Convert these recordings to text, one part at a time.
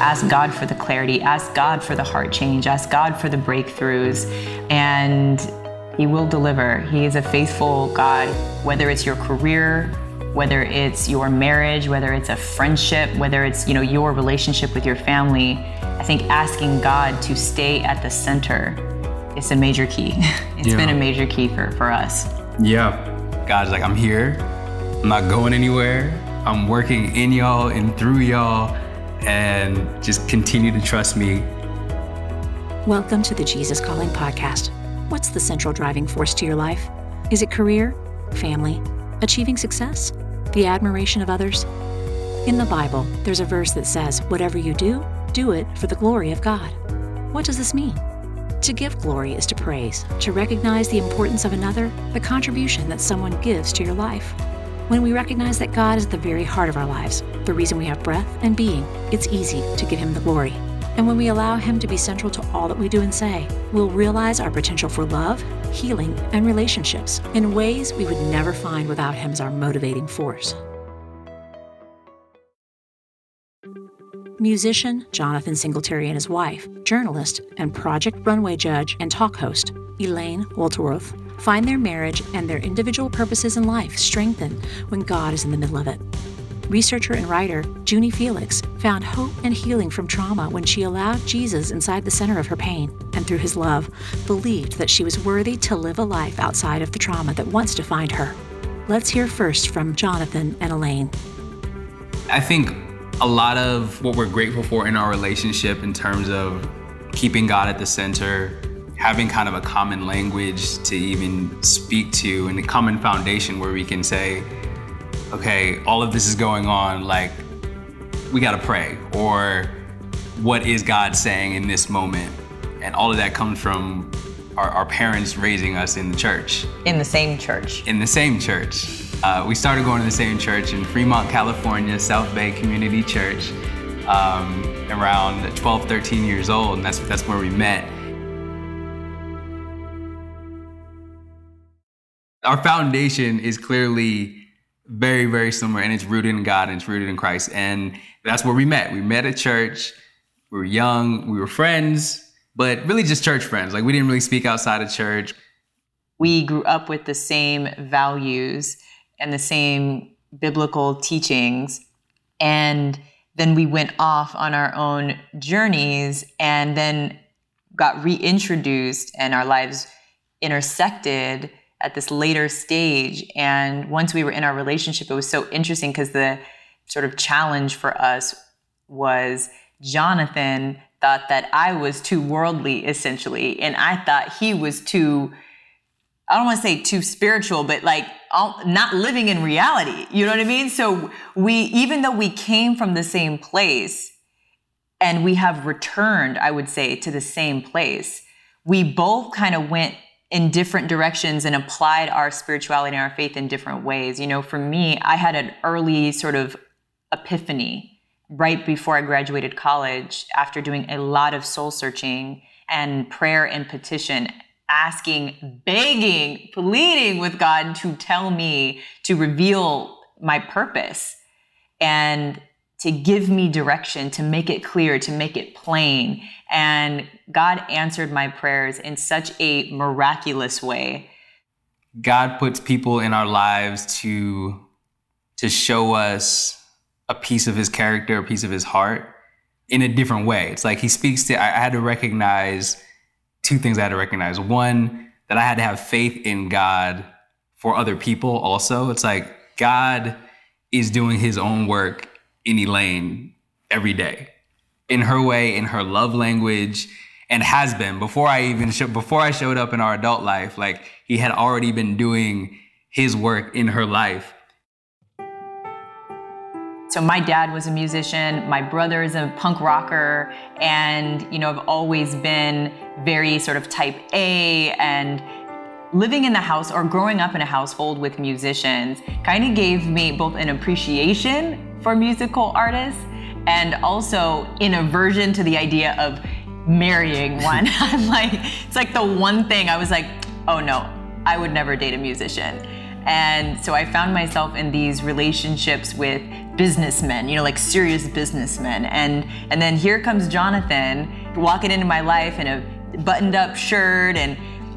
ask God for the clarity, ask God for the heart change, ask God for the breakthroughs, and He will deliver. He is a faithful God, whether it's your career, whether it's your marriage, whether it's a friendship, whether it's you know your relationship with your family. I think asking God to stay at the center is a major key. It's Yeah. been a major key for, for us. Yeah. God's like, I'm here. I'm not going anywhere. I'm working in y'all and through y'all. And just continue to trust me. Welcome to the Jesus Calling Podcast. What's the central driving force to your life? Is it career, family, achieving success, the admiration of others? In the Bible, there's a verse that says, Whatever you do, do it for the glory of God. What does this mean? To give glory is to praise, to recognize the importance of another, the contribution that someone gives to your life. When we recognize that God is at the very heart of our lives, the reason we have breath and being, it's easy to give Him the glory. And when we allow Him to be central to all that we do and say, we'll realize our potential for love, healing, and relationships in ways we would never find without Him as our motivating force. Musician Jonathan Singletary and his wife, journalist and Project Runway judge and talk host Elaine Welteroth find their marriage and their individual purposes in life strengthened when God is in the middle of it. Researcher and writer Juni Felix found hope and healing from trauma when she allowed Jesus inside the center of her pain, and through his love, believed that she was worthy to live a life outside of the trauma that once defined her. Let's hear first from Jonathan and Elaine. I think a lot of what we're grateful for in our relationship in terms of keeping God at the center, having kind of a common language to even speak to and a common foundation where we can say, okay, all of this is going on, like, we gotta pray, or what is God saying in this moment? And all of that comes from our, our parents raising us in the church In the same church. in the same church. Uh, we started going to the same church in Fremont, California, South Bay Community Church, um, around 12, 13 years old, and that's that's where we met. Our foundation is clearly very, very similar, and it's rooted in God and it's rooted in Christ, and that's where we met. We met at church. We were young. We were friends, but really just church friends. Like we didn't really speak outside of church. we grew up with the same values and the same biblical teachings and then we went off on our own journeys and then got reintroduced and our lives intersected at this later stage and once we were in our relationship it was so interesting because the sort of challenge for us was Jonathan thought that I was too worldly essentially and I thought he was too I don't want to say too spiritual, but like not living in reality. You know what I mean? So we, even though we came from the same place and we have returned, I would say, to the same place, we both kind of went in different directions and applied our spirituality and our faith in different ways. You know, for me, I had an early sort of epiphany right before I graduated college after doing a lot of soul searching and prayer and petition asking, begging, pleading with God to tell me, to reveal my purpose and to give me direction, to make it clear, to make it plain. And God answered my prayers in such a miraculous way. God puts people in our lives to to show us a piece of his character, a piece of his heart in a different way. It's like he speaks to I had to recognize two things I had to recognize. One, that I had to have faith in God for other people also. It's like God is doing his own work in Elaine every day. In her way, in her love language, and has been before I even sho- before I showed up in our adult life. Like he had already been doing his work in her life. So my dad was a musician, my brother is a punk rocker, and you know, I've always been very sort of type A and living in the house or growing up in a household with musicians kind of gave me both an appreciation for musical artists and also in aversion to the idea of marrying one. I'm like, it's like the one thing I was like, oh no, I would never date a musician. And so I found myself in these relationships with businessmen, you know, like serious businessmen. And and then here comes Jonathan walking into my life in a buttoned up shirt and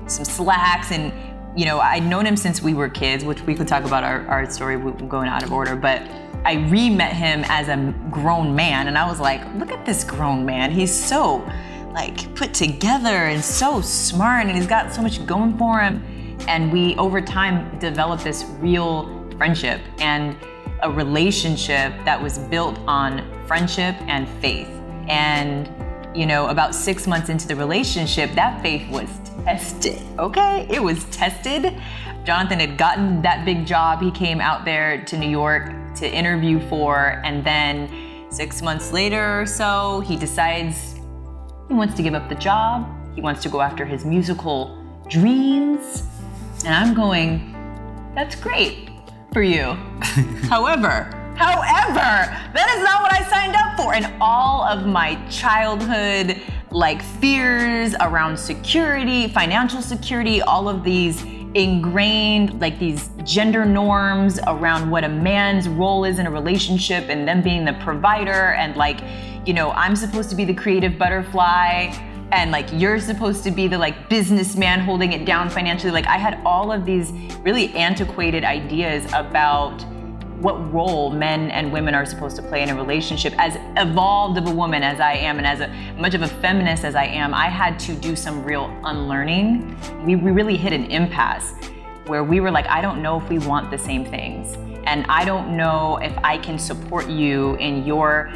some slacks and you know, I'd known him since we were kids, which we could talk about our, our story going out of order, but I re-met him as a grown man and I was like, look at this grown man. He's so like put together and so smart and he's got so much going for him. And we over time developed this real friendship and a relationship that was built on friendship and faith. And you know, about six months into the relationship, that faith was tested. Okay, it was tested. Jonathan had gotten that big job. He came out there to New York to interview for, and then six months later or so, he decides he wants to give up the job. He wants to go after his musical dreams. And I'm going, that's great for you. However, however, that is not what I signed up for. And all of my childhood, like fears around security, financial security, all of these ingrained like these gender norms around what a man's role is in a relationship and them being the provider and like you know i'm supposed to be the creative butterfly and like you're supposed to be the like businessman holding it down financially. Like i had all of these really antiquated ideas about what role men and women are supposed to play in a relationship. As evolved of a woman as i am and as a, much of a feminist as i am i had to do some real unlearning. We, we really hit an impasse where we were like i don't know if we want the same things. And i don't know if i can support you in your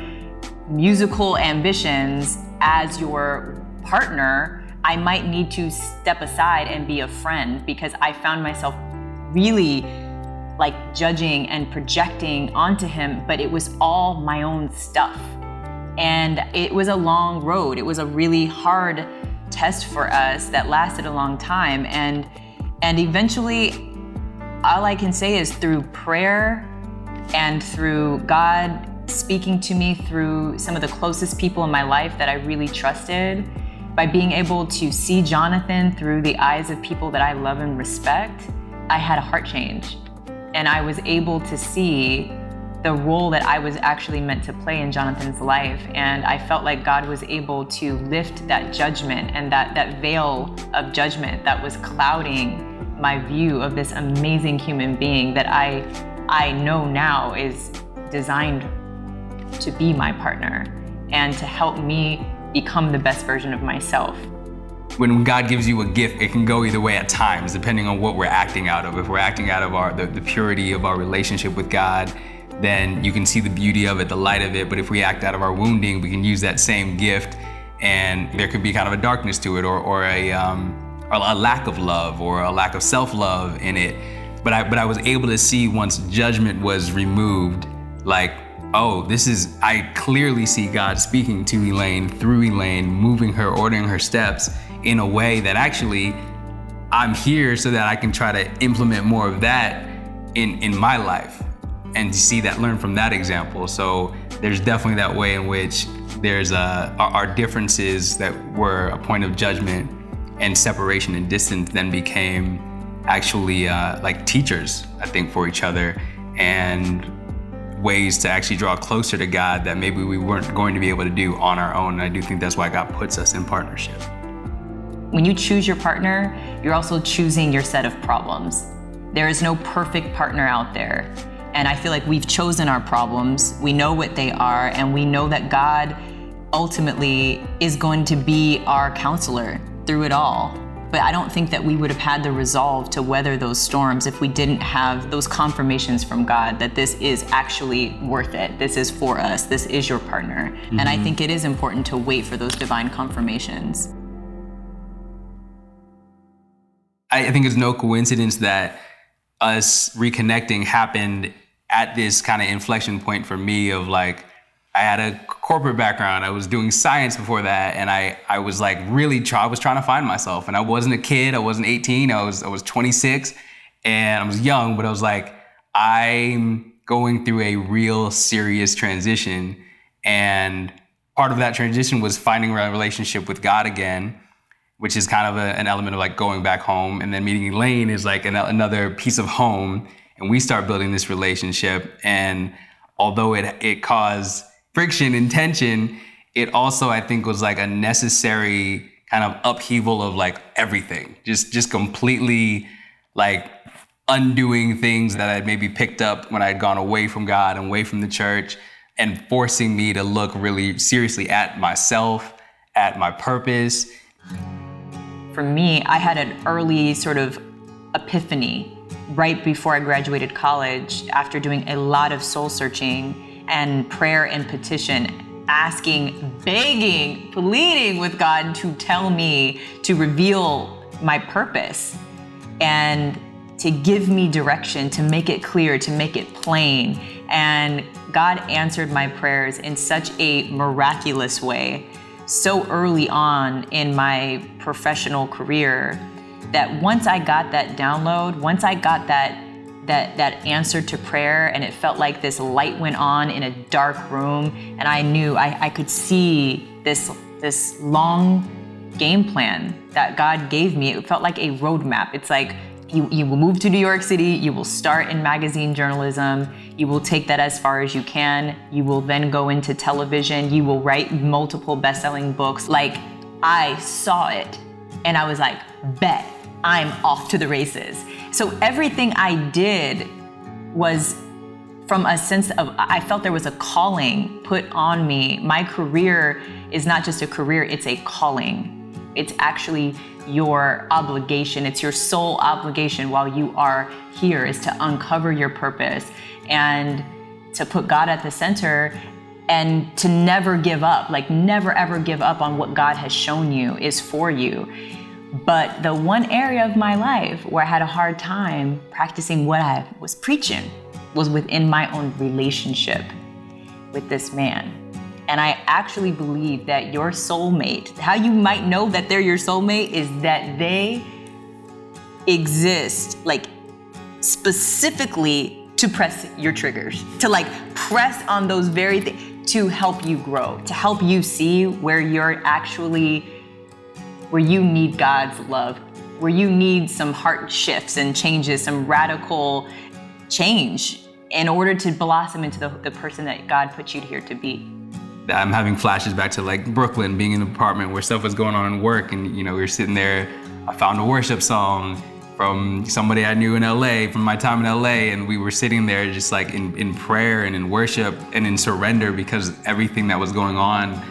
musical ambitions as your partner, I might need to step aside and be a friend because I found myself really like judging and projecting onto him, but it was all my own stuff. And it was a long road. It was a really hard test for us that lasted a long time. And and eventually all I can say is through prayer and through God speaking to me through some of the closest people in my life that I really trusted, by being able to see Jonathan through the eyes of people that I love and respect, I had a heart change. And I was able to see the role that I was actually meant to play in Jonathan's life. And I felt like God was able to lift that judgment and that, that veil of judgment that was clouding my view of this amazing human being that I, I know now is designed to be my partner and to help me become the best version of myself. When God gives you a gift, it can go either way at times, depending on what we're acting out of. If we're acting out of our the, the purity of our relationship with God, then you can see the beauty of it, the light of it. But if we act out of our wounding, we can use that same gift, and there could be kind of a darkness to it, or, or a um, a lack of love, or a lack of self-love in it. But I but I was able to see once judgment was removed, like oh, this is, I clearly see God speaking to Elaine through Elaine, moving her, ordering her steps in a way that actually I'm here so that I can try to implement more of that in, in my life and see that, learn from that example. So there's definitely that way in which there's a, our differences that were a point of judgment and separation and distance then became actually uh, like teachers, I think, for each other. And ways to actually draw closer to God that maybe we weren't going to be able to do on our own. And I do think that's why God puts us in partnership. When you choose your partner, you're also choosing your set of problems. There is no perfect partner out there. And I feel like we've chosen our problems, we know what they are, and we know that God ultimately is going to be our counselor through it all. But I don't think that we would have had the resolve to weather those storms if we didn't have those confirmations from God that this is actually worth it. This is for us. This is your partner. Mm-hmm. And I mm-hmm. think it is important to wait for those divine confirmations. I think it's no coincidence that us reconnecting happened at this kind of inflection point for me of like, I had a corporate background. I was doing science before that, and I, I was like really try, I was trying to find myself. And I wasn't a kid. I wasn't 18. I was I was 26, and I was young. But I was like, I'm going through a real serious transition, and part of that transition was finding a relationship with God again, which is kind of a, an element of like going back home. And then meeting Elaine is like an, another piece of home, and we start building this relationship and although it it caused friction and tension, it also I think was like a necessary kind of upheaval of like everything. Just just completely like undoing things that I'd maybe picked up when I had gone away from God and away from the church and forcing me to look really seriously at myself, at my purpose. For me, I had an early sort of epiphany right before I graduated college after doing a lot of soul searching and prayer and petition, asking, begging, pleading with God to tell me to reveal my purpose and to give me direction, to make it clear, to make it plain. And God answered my prayers in such a miraculous way so early on in my professional career that once I got that download, once I got that that that answer to prayer and it felt like this light went on in a dark room and I knew I, I could see this this long game plan that God gave me. It felt like a roadmap. It's like you, you will move to New York City, you will start in magazine journalism, you will take that as far as you can, you will then go into television, you will write multiple best selling books. Like, I saw it and I was like, bet, I'm off to the races. So everything I did was from a sense of I felt there was a calling put on me. My career is not just a career, it's a calling. It's actually your obligation. It's your sole obligation while you are here is to uncover your purpose and to put God at the center and to never give up. Like, never ever give up on what God has shown you is for you. But the one area of my life where I had a hard time practicing what I was preaching was within my own relationship with this man. And I actually believe that your soulmate, how you might know that they're your soulmate is that they exist like specifically to press your triggers, to like press on those very things to help you grow, to help you see where you're actually, where you need God's love, where you need some heart shifts and changes, some radical change in order to blossom into the, the person that God put you here to be. I'm having flashes back to like Brooklyn, being in an apartment where stuff was going on in work, and you know we were sitting there. I found a worship song from somebody I knew in LA from my time in LA, and we were sitting there just like in, in prayer and in worship and in surrender because everything that was going on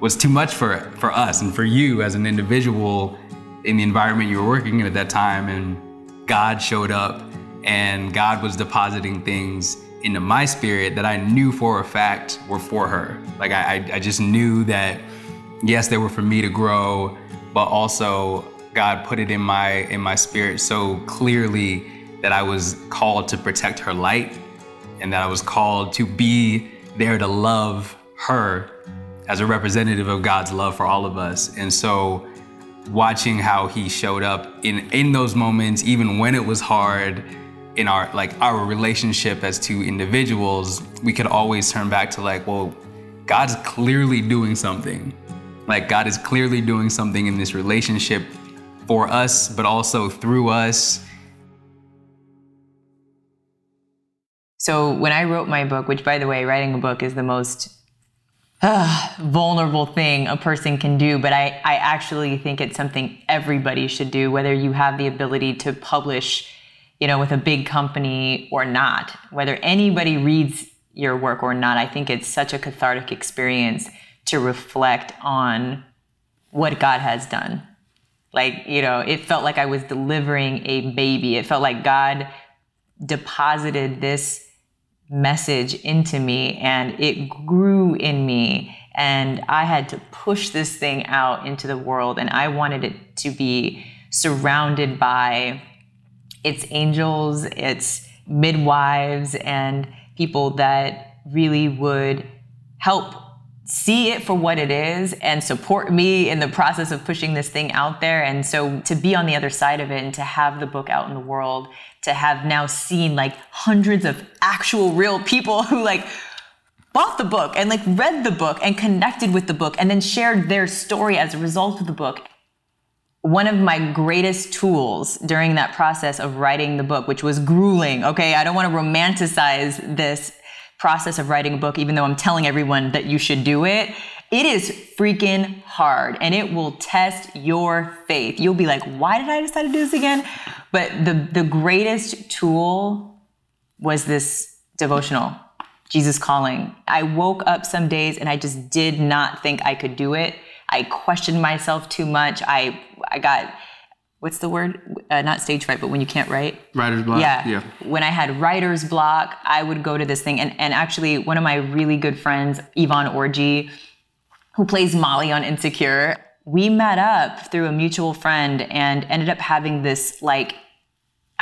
was too much for for us and for you as an individual in the environment you were working in at that time. And God showed up, and God was depositing things into my spirit that I knew for a fact were for her. Like I, I just knew that yes, they were for me to grow, but also God put it in my in my spirit so clearly that I was called to protect her light and that I was called to be there to love her as a representative of God's love for all of us. And so watching how he showed up in in those moments even when it was hard in our like our relationship as two individuals, we could always turn back to like, well, God's clearly doing something. Like God is clearly doing something in this relationship for us, but also through us. So when I wrote my book, which by the way, writing a book is the most uh, vulnerable thing a person can do, but I, I actually think it's something everybody should do, whether you have the ability to publish you know, with a big company or not, whether anybody reads your work or not, I think it's such a cathartic experience to reflect on what God has done. Like, you know, it felt like I was delivering a baby. It felt like God deposited this message into me and it grew in me. And I had to push this thing out into the world. And I wanted it to be surrounded by it's angels, it's midwives, and people that really would help see it for what it is and support me in the process of pushing this thing out there. And so to be on the other side of it and to have the book out in the world, to have now seen like hundreds of actual real people who like bought the book and like read the book and connected with the book and then shared their story as a result of the book one of my greatest tools during that process of writing the book, which was grueling, okay, I don't want to romanticize this process of writing a book, even though I'm telling everyone that you should do it, it is freaking hard and it will test your faith. You'll be like, why did I decide to do this again? But the, the greatest tool was this devotional, Jesus Calling. I woke up some days and I just did not think I could do it. I questioned myself too much. I, I got, what's the word? Uh, not stage fright, but when you can't write. Writer's block. Yeah. Yeah. When I had writer's block, I would go to this thing. And, and actually, one of my really good friends, Yvonne Orji, who plays Molly on Insecure, we met up through a mutual friend and ended up having this like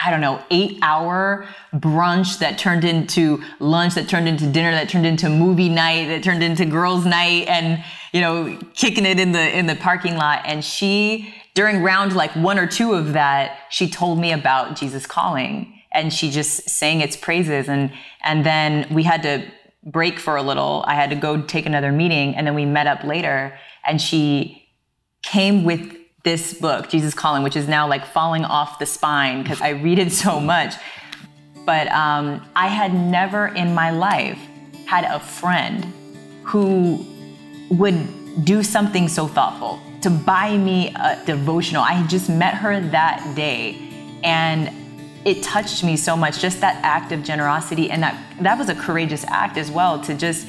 I don't know, eight hour brunch that turned into lunch, that turned into dinner, that turned into movie night, that turned into girls' night, and you know, kicking it in the in the parking lot. And she, during round like one or two of that, she told me about Jesus calling, and she just sang its praises. And and then we had to break for a little. I had to go take another meeting, and then we met up later, and she came with this book, Jesus Calling, which is now like falling off the spine because I read it so much. But um, I had never in my life had a friend who would do something so thoughtful to buy me a devotional. I just met her that day and it touched me so much just that act of generosity and that that was a courageous act as well to just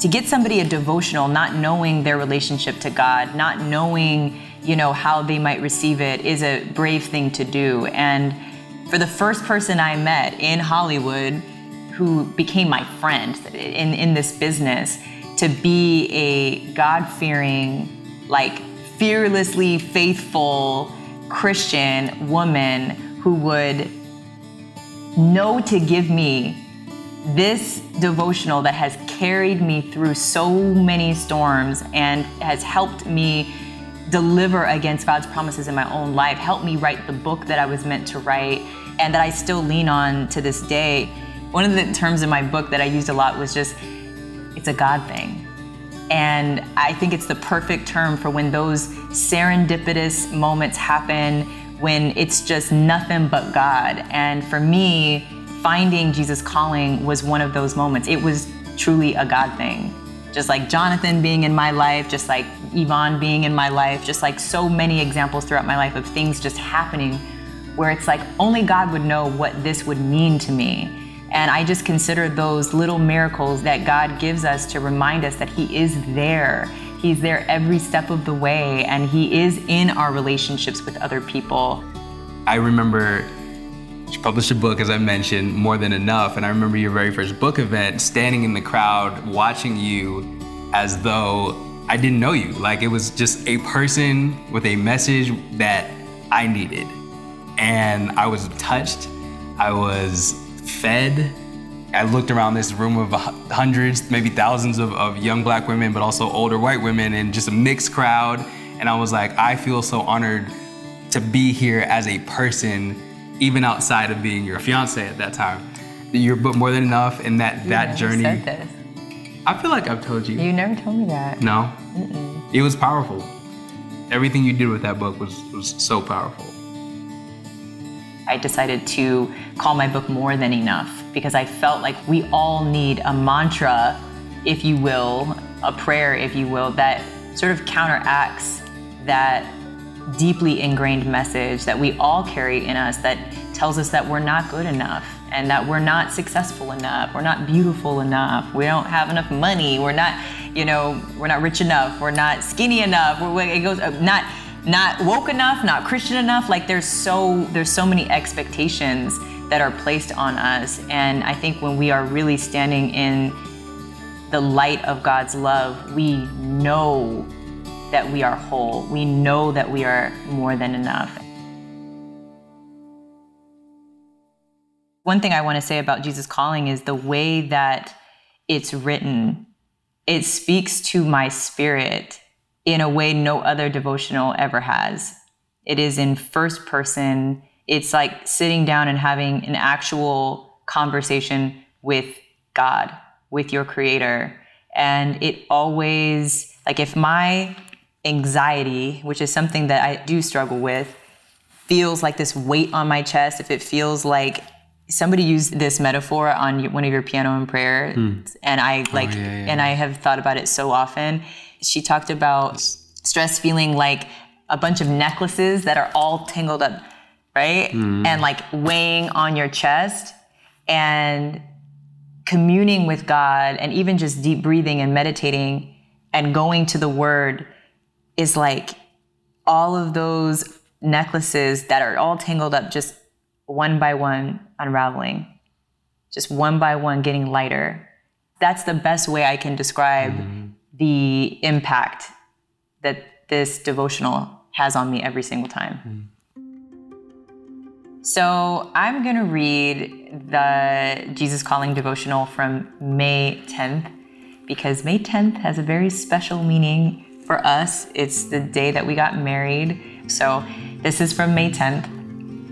to get somebody a devotional not knowing their relationship to God, not knowing you know, how they might receive it is a brave thing to do. And for the first person I met in Hollywood who became my friend in, in this business, to be a God fearing, like fearlessly faithful Christian woman who would know to give me this devotional that has carried me through so many storms and has helped me deliver against God's promises in my own life, help me write the book that I was meant to write and that I still lean on to this day. One of the terms in my book that I used a lot was just, it's a God thing. And I think it's the perfect term for when those serendipitous moments happen, when it's just nothing but God. And for me, finding Jesus calling was one of those moments. It was truly a God thing just like Jonathan being in my life, just like Yvonne being in my life, just like so many examples throughout my life of things just happening where it's like only God would know what this would mean to me. And I just consider those little miracles that God gives us to remind us that He is there. He's there every step of the way, and He is in our relationships with other people. I remember she published a book, as I mentioned, More Than Enough. And I remember your very first book event, standing in the crowd, watching you as though I didn't know you. Like it was just a person with a message that I needed. And I was touched, I was fed. I looked around this room of hundreds, maybe thousands of, of young black women, but also older white women, and just a mixed crowd. And I was like, I feel so honored to be here as a person even outside of being your fiance at that time. You're but more than enough in that that journey. I feel like I've told you. You never told me that. No. It was powerful. Everything you did with that book was was so powerful. I decided to call my book More Than Enough because I felt like we all need a mantra, if you will, a prayer, if you will, that sort of counteracts that deeply ingrained message that we all carry in us that tells us that we're not good enough and that we're not successful enough, we're not beautiful enough, we don't have enough money, we're not, you know, we're not rich enough, we're not skinny enough, we're, it goes uh, not not woke enough, not Christian enough. Like there's so there's so many expectations that are placed on us, and I think when we are really standing in the light of God's love, we know that we are whole. We know that we are more than enough. One thing I want to say about Jesus Calling is the way that it's written, it speaks to my spirit in a way no other devotional ever has. It is in first person. It's like sitting down and having an actual conversation with God, with your creator. And it always, like, if my anxiety, which is something that I do struggle with, feels like this weight on my chest, if it feels like somebody used this metaphor on one of your piano and prayer hmm. and i oh, like yeah, yeah. and i have thought about it so often. She talked about stress feeling like a bunch of necklaces that are all tangled up right? Hmm. And like weighing on your chest and communing with god and even just deep breathing and meditating and going to the word is like all of those necklaces that are all tangled up just one by one unraveling just one by one getting lighter. That's the best way i can describe mm-hmm. the impact that this devotional has on me every single time. Hmm. So i'm going to read the jesus calling devotional from may 10th because may 10th has a very special meaning for us. It's the day that we got married. So this is from may 10th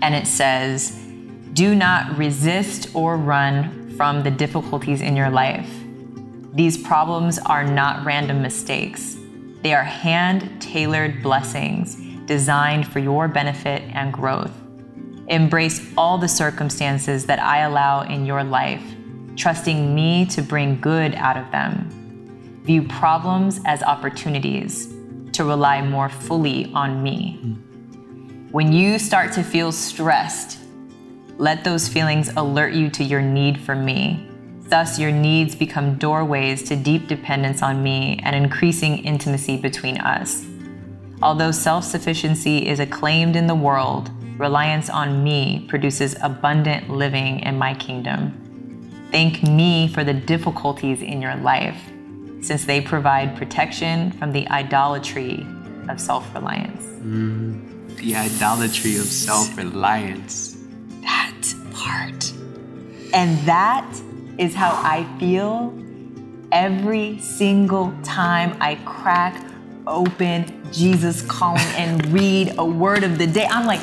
and it says, Do not resist or run from the difficulties in your life. These problems are not random mistakes, they are hand tailored blessings designed for your benefit and growth. Embrace all the circumstances that I allow in your life, trusting me to bring good out of them. View problems as opportunities to rely more fully on me. When you start to feel stressed, let those feelings alert you to your need for me. Thus, your needs become doorways to deep dependence on me and increasing intimacy between us. Although self sufficiency is acclaimed in the world, reliance on me produces abundant living in my kingdom. Thank me for the difficulties in your life, since they provide protection from the idolatry of self reliance. Mm, the idolatry of self reliance. That part. And that is how I feel every single time I crack open Jesus calling and read a word of the day. I'm like,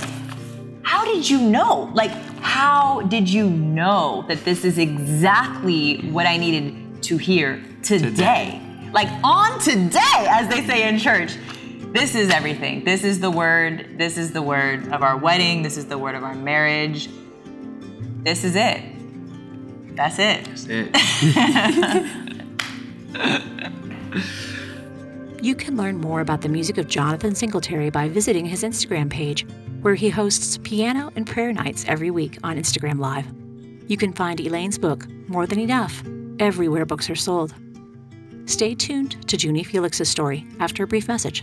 how did you know? Like, how did you know that this is exactly what I needed to hear today? Today. Like, on today, as they say in church. This is everything. This is the word. This is the word of our wedding. This is the word of our marriage. This is it. That's it. That's it. You can learn more about the music of Jonathan Singletary by visiting his Instagram page, where he hosts piano and prayer nights every week on Instagram Live. You can find Elaine's book, More Than Enough, everywhere books are sold. Stay tuned to Juni Felix's story after a brief message.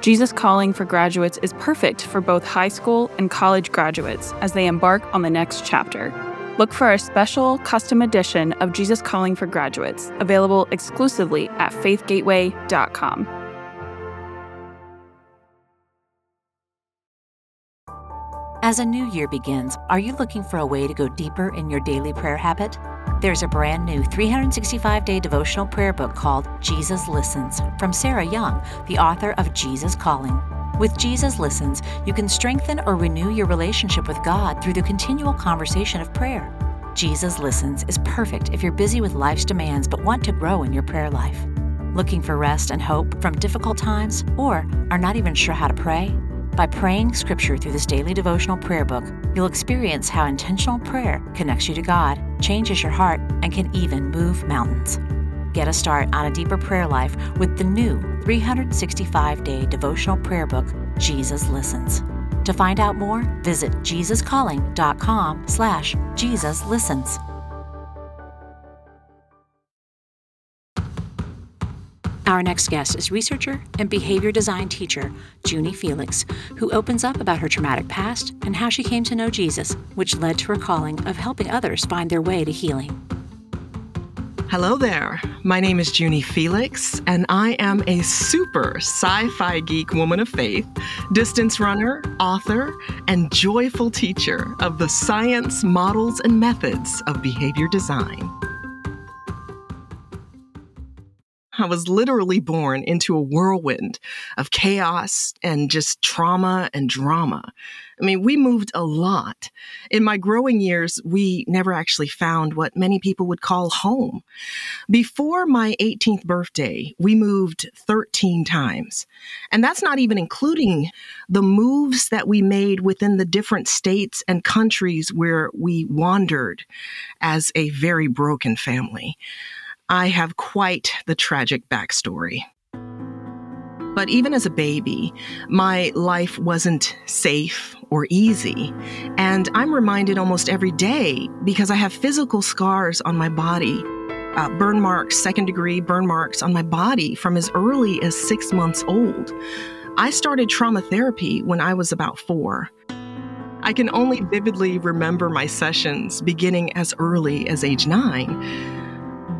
Jesus Calling for Graduates is perfect for both high school and college graduates as they embark on the next chapter. Look for our special custom edition of Jesus Calling for Graduates, available exclusively at faithgateway.com. As a new year begins, are you looking for a way to go deeper in your daily prayer habit? There's a brand new 365 day devotional prayer book called Jesus Listens from Sarah Young, the author of Jesus Calling. With Jesus Listens, you can strengthen or renew your relationship with God through the continual conversation of prayer. Jesus Listens is perfect if you're busy with life's demands but want to grow in your prayer life. Looking for rest and hope from difficult times or are not even sure how to pray? By praying scripture through this daily devotional prayer book, you'll experience how intentional prayer connects you to God, changes your heart, and can even move mountains. Get a start on a deeper prayer life with the new 365 day devotional prayer book, Jesus Listens. To find out more, visit jesuscalling.com slash Jesus Listens. Our next guest is researcher and behavior design teacher Juni Felix, who opens up about her traumatic past and how she came to know Jesus, which led to her calling of helping others find their way to healing. Hello there. My name is Juni Felix, and I am a super sci fi geek woman of faith, distance runner, author, and joyful teacher of the science, models, and methods of behavior design. I was literally born into a whirlwind of chaos and just trauma and drama. I mean, we moved a lot. In my growing years, we never actually found what many people would call home. Before my 18th birthday, we moved 13 times. And that's not even including the moves that we made within the different states and countries where we wandered as a very broken family. I have quite the tragic backstory. But even as a baby, my life wasn't safe or easy. And I'm reminded almost every day because I have physical scars on my body, uh, burn marks, second degree burn marks on my body from as early as six months old. I started trauma therapy when I was about four. I can only vividly remember my sessions beginning as early as age nine.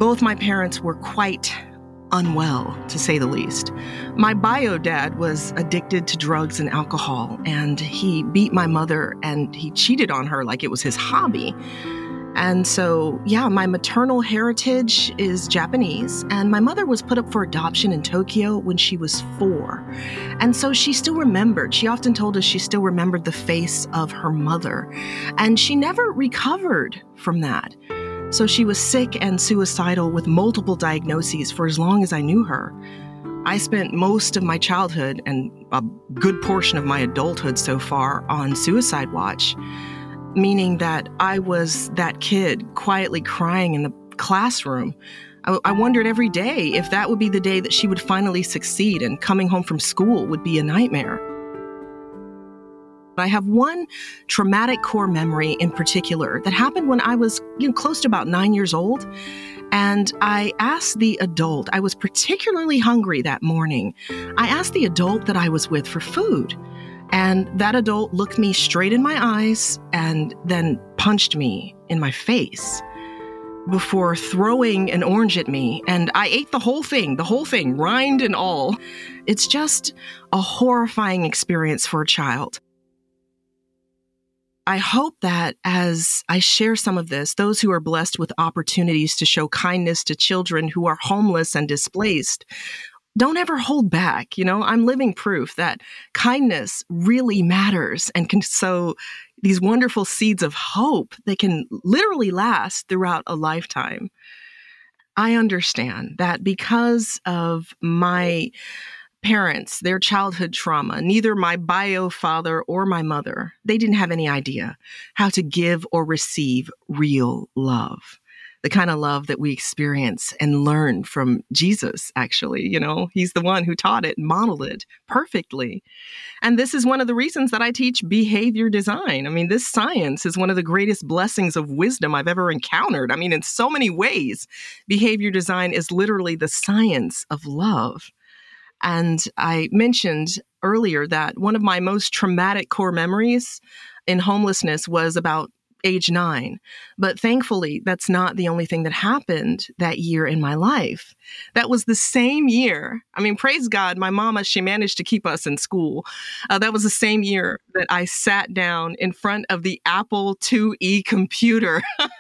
Both my parents were quite unwell, to say the least. My bio dad was addicted to drugs and alcohol, and he beat my mother and he cheated on her like it was his hobby. And so, yeah, my maternal heritage is Japanese, and my mother was put up for adoption in Tokyo when she was four. And so she still remembered, she often told us she still remembered the face of her mother. And she never recovered from that. So she was sick and suicidal with multiple diagnoses for as long as I knew her. I spent most of my childhood and a good portion of my adulthood so far on suicide watch, meaning that I was that kid quietly crying in the classroom. I, I wondered every day if that would be the day that she would finally succeed and coming home from school would be a nightmare. I have one traumatic core memory in particular that happened when I was you know, close to about nine years old. And I asked the adult, I was particularly hungry that morning. I asked the adult that I was with for food. And that adult looked me straight in my eyes and then punched me in my face before throwing an orange at me. And I ate the whole thing, the whole thing, rind and all. It's just a horrifying experience for a child. I hope that as I share some of this, those who are blessed with opportunities to show kindness to children who are homeless and displaced don't ever hold back. You know, I'm living proof that kindness really matters and can sow these wonderful seeds of hope that can literally last throughout a lifetime. I understand that because of my parents, their childhood trauma, neither my bio father or my mother, they didn't have any idea how to give or receive real love. The kind of love that we experience and learn from Jesus, actually. You know, he's the one who taught it modeled it perfectly. And this is one of the reasons that I teach behavior design. I mean, this science is one of the greatest blessings of wisdom I've ever encountered. I mean, in so many ways, behavior design is literally the science of love. And I mentioned earlier that one of my most traumatic core memories in homelessness was about age nine. But thankfully, that's not the only thing that happened that year in my life. That was the same year. I mean, praise God, my mama, she managed to keep us in school. Uh, that was the same year that I sat down in front of the Apple IIe computer.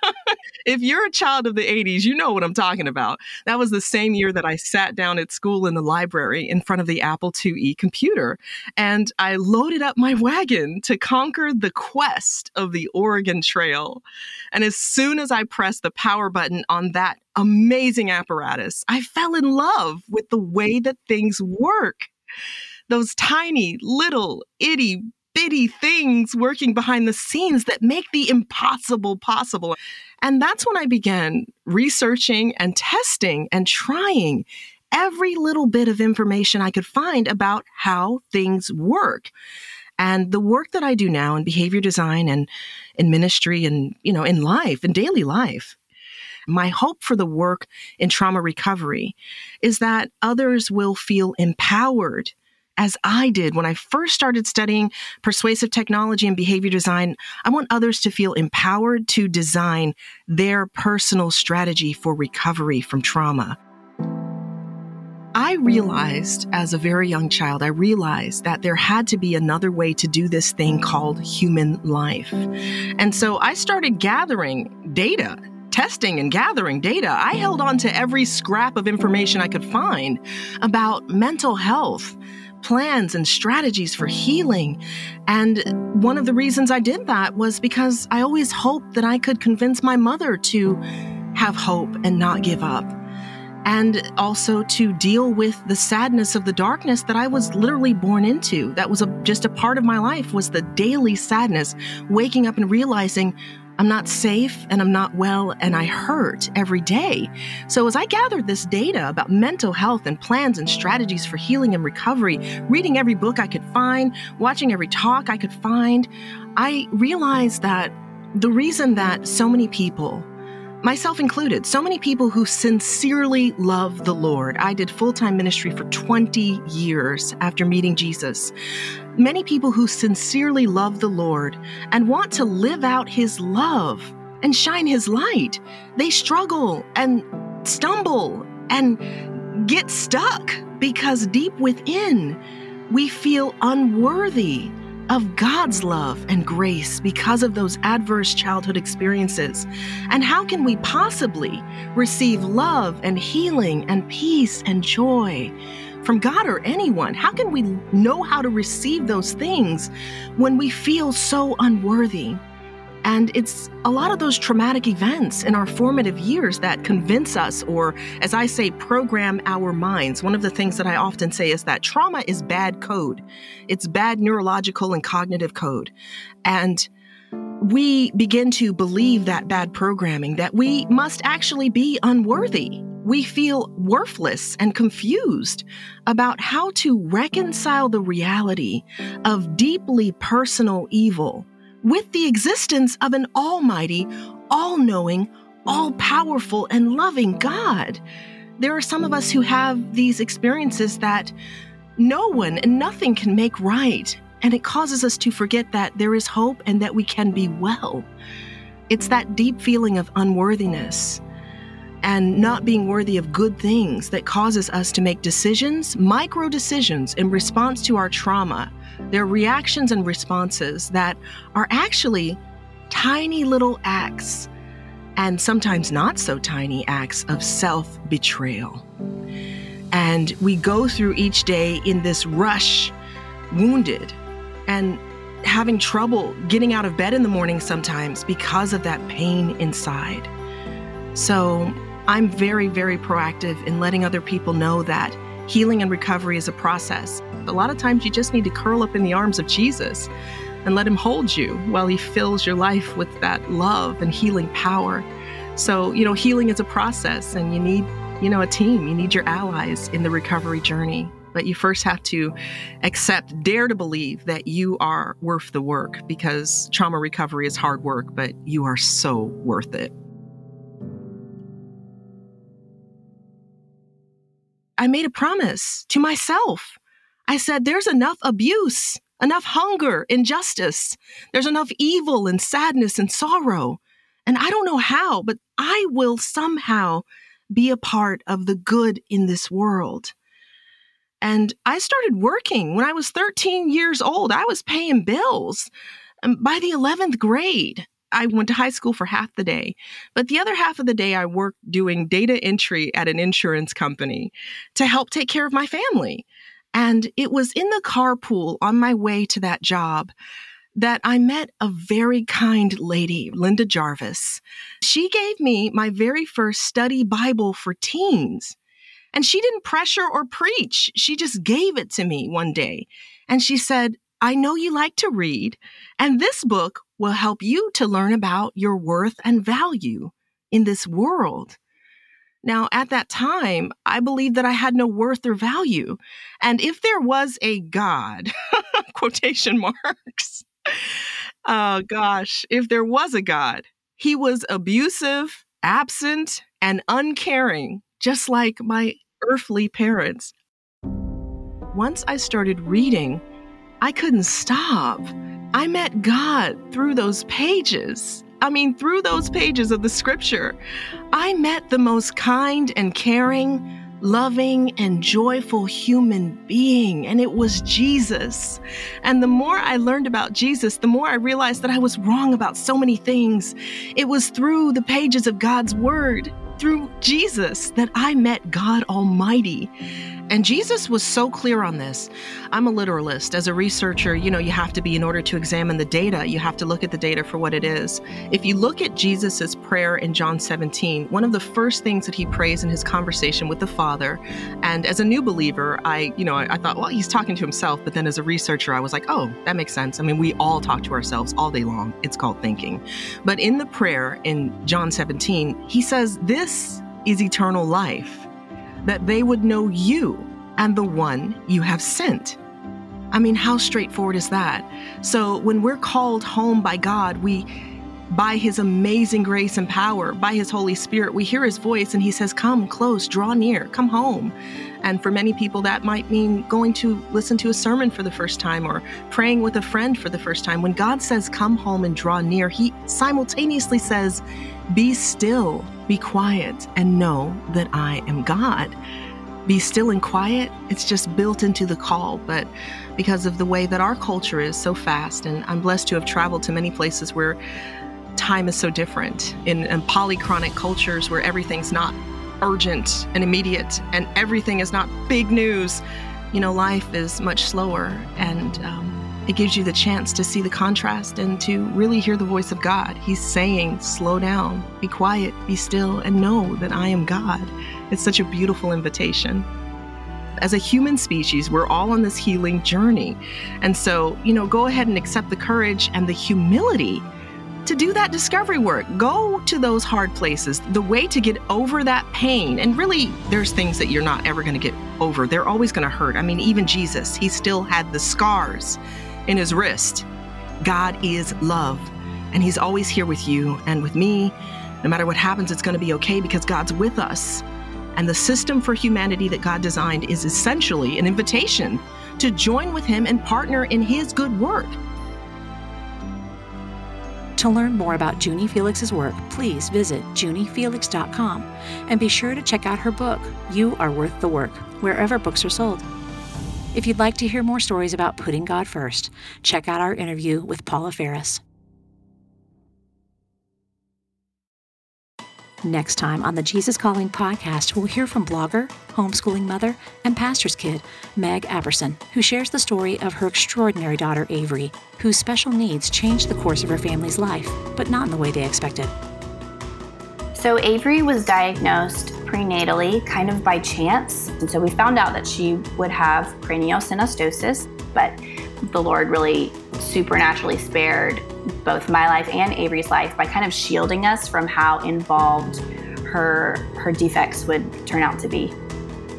if you're a child of the 80s, you know what I'm talking about. That was the same year that I sat down at school in the library in front of the Apple IIe computer. And I loaded up my wagon to conquer the quest of the Oregon Trail. And as soon as I pressed the power button on that amazing apparatus, I fell in love with the way that things work. Those tiny, little, itty bitty things working behind the scenes that make the impossible possible. And that's when I began researching and testing and trying every little bit of information I could find about how things work. And the work that I do now in behavior design and in ministry and, you know, in life, in daily life, my hope for the work in trauma recovery is that others will feel empowered as I did when I first started studying persuasive technology and behavior design, I want others to feel empowered to design their personal strategy for recovery from trauma. I realized as a very young child, I realized that there had to be another way to do this thing called human life. And so I started gathering data testing and gathering data, I held on to every scrap of information I could find about mental health, plans, and strategies for healing. And one of the reasons I did that was because I always hoped that I could convince my mother to have hope and not give up. And also to deal with the sadness of the darkness that I was literally born into. That was a, just a part of my life was the daily sadness, waking up and realizing I'm not safe and I'm not well and I hurt every day. So, as I gathered this data about mental health and plans and strategies for healing and recovery, reading every book I could find, watching every talk I could find, I realized that the reason that so many people myself included, so many people who sincerely love the Lord. I did full time ministry for 20 years after meeting Jesus. Many people who sincerely love the Lord and want to live out His love and shine His light, they struggle and stumble and get stuck because deep within we feel unworthy of God's love and grace because of those adverse childhood experiences? And how can we possibly receive love and healing and peace and joy from God or anyone? How can we know how to receive those things when we feel so unworthy? And it's a lot of those traumatic events in our formative years that convince us, or as I say, program our minds. One of the things that I often say is that trauma is bad code, it's bad neurological and cognitive code. And we begin to believe that bad programming, that we must actually be unworthy. We feel worthless and confused about how to reconcile the reality of deeply personal evil with the existence of an almighty, all knowing, all powerful, and loving God. There are some of us who have these experiences that no one and nothing can make right, and it causes us to forget that there is hope and that we can be well. It's that deep feeling of unworthiness and not being worthy of good things that causes us to make decisions, micro decisions, in response to our trauma they're reactions and responses that are actually tiny little acts, and sometimes not so tiny acts of self betrayal. And we go through each day in this rush, wounded, and having trouble getting out of bed in the morning sometimes because of that pain inside. So I'm very, very proactive in letting other people know that healing and recovery is a process. A lot of times you just need to curl up in the arms of Jesus and let him hold you while he fills your life with that love and healing power. So, you know, healing is a process and you need, you know, a team. You need your allies in the recovery journey. But you first have to accept, dare to believe that you are worth the work because trauma recovery is hard work, but you are so worth it. I made a promise to myself. I said, there's enough abuse, enough hunger, injustice. There's enough evil and sadness and sorrow. And I don't know how, but I will somehow be a part of the good in this world. And I started working when I was 13 years old. I was paying bills. And by the 11th grade, I went to high school for half the day, but the other half of the day I worked doing data entry at an insurance company to help take care of my family. And it was in the carpool on my way to that job that I met a very kind lady, Linda Jarvis. She gave me my very first study Bible for teens. And she didn't pressure or preach. She just gave it to me one day. And she said, I know you like to read, and this book will help you to learn about your worth and value in this world. Now, at that time, I believed that I had no worth or value. And if there was a God, quotation marks, oh gosh, if there was a God, he was abusive, absent, and uncaring, just like my earthly parents. once I started reading, I couldn't stop. I met God through those pages. I mean, through those pages of the scripture, I met the most kind and caring, loving, and joyful human being, and it was Jesus. And the more I learned about Jesus, the more I realized that I was wrong about so many things. It was through the pages of God's Word, through Jesus, that I met God Almighty. And Jesus was so clear on this. I'm a literalist. As a researcher, you know, you have to be in order to examine the data, you have to look at the data for what it is. If you look at Jesus's prayer in John 17, one of the first things that he prays in his conversation with the Father, and as a new believer, I, you know, I, I thought, well, he's talking to himself, but then as a researcher, I was like, oh, that makes sense. I mean, we all talk to ourselves all day long. It's called thinking. But in the prayer in John 17, he says, This is eternal life that they would know you and the one you have sent. I mean, how straightforward is that? So, when we're called home by God, we, by His amazing grace and power, by His Holy Spirit, we hear His voice and He says, Come close, draw near, come home. And for many people, that might mean going to listen to a sermon for the first time or praying with a friend for the first time. When God says, Come home and draw near, He simultaneously says, Be still, be quiet, and know that I am God be still and quiet, it's just built into the call. But because of the way that our culture is so fast, and I'm blessed to have traveled to many places where time is so different, in, in polychronic cultures where everything's not urgent and immediate and everything is not big news, you know, life is much slower. And um, it gives you the chance to see the contrast and to really hear the voice of God. He's saying, slow down, be quiet, be still, and know that I am God. It's such a beautiful invitation. As a human species, we're all on this healing journey. And so, you know, go ahead and accept the courage and the humility to do that discovery work. Go to those hard places. The way to get over that pain, and really, there's things that you're not ever going to get over. They're always going to hurt. I mean, even Jesus, he still had the scars in his wrist. God is love, and he's always here with you and with me. No matter what happens, it's going to be okay because God's with us. And the system for humanity that God designed is essentially an invitation to join with Him and partner in His good work. To learn more about Juni Felix's work, please visit junifelix.com and be sure to check out her book, You Are Worth the Work, wherever books are sold. If you'd like to hear more stories about putting God first, check out our interview with Paula Faris. Next time on the Jesus Calling podcast, we'll hear from blogger, homeschooling mother, and pastor's kid, Meg Apperson, who shares the story of her extraordinary daughter, Avery, whose special needs changed the course of her family's life, but not in the way they expected. So, Avery was diagnosed prenatally, kind of by chance. And so we found out that she would have craniosynostosis, but the Lord really supernaturally spared both my life and Avery's life by kind of shielding us from how involved her her defects would turn out to be.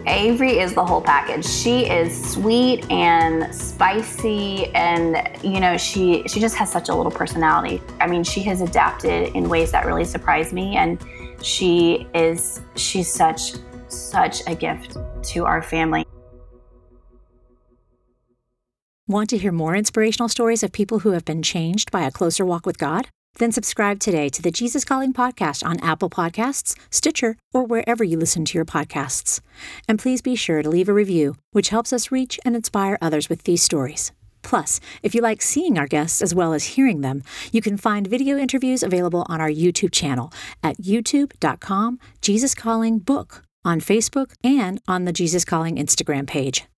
Avery is the whole package. She is sweet and spicy and you know, she she just has such a little personality. I mean, she has adapted in ways that really surprise me and she is she's such such a gift to our family. Want to hear more inspirational stories of people who have been changed by a closer walk with God? Then subscribe today to the Jesus Calling podcast on Apple Podcasts, Stitcher, or wherever you listen to your podcasts. And please be sure to leave a review, which helps us reach and inspire others with these stories. Plus, if you like seeing our guests as well as hearing them, you can find video interviews available on our YouTube channel at youtube.com Jesus Calling Book, on Facebook, and on the Jesus Calling Instagram page.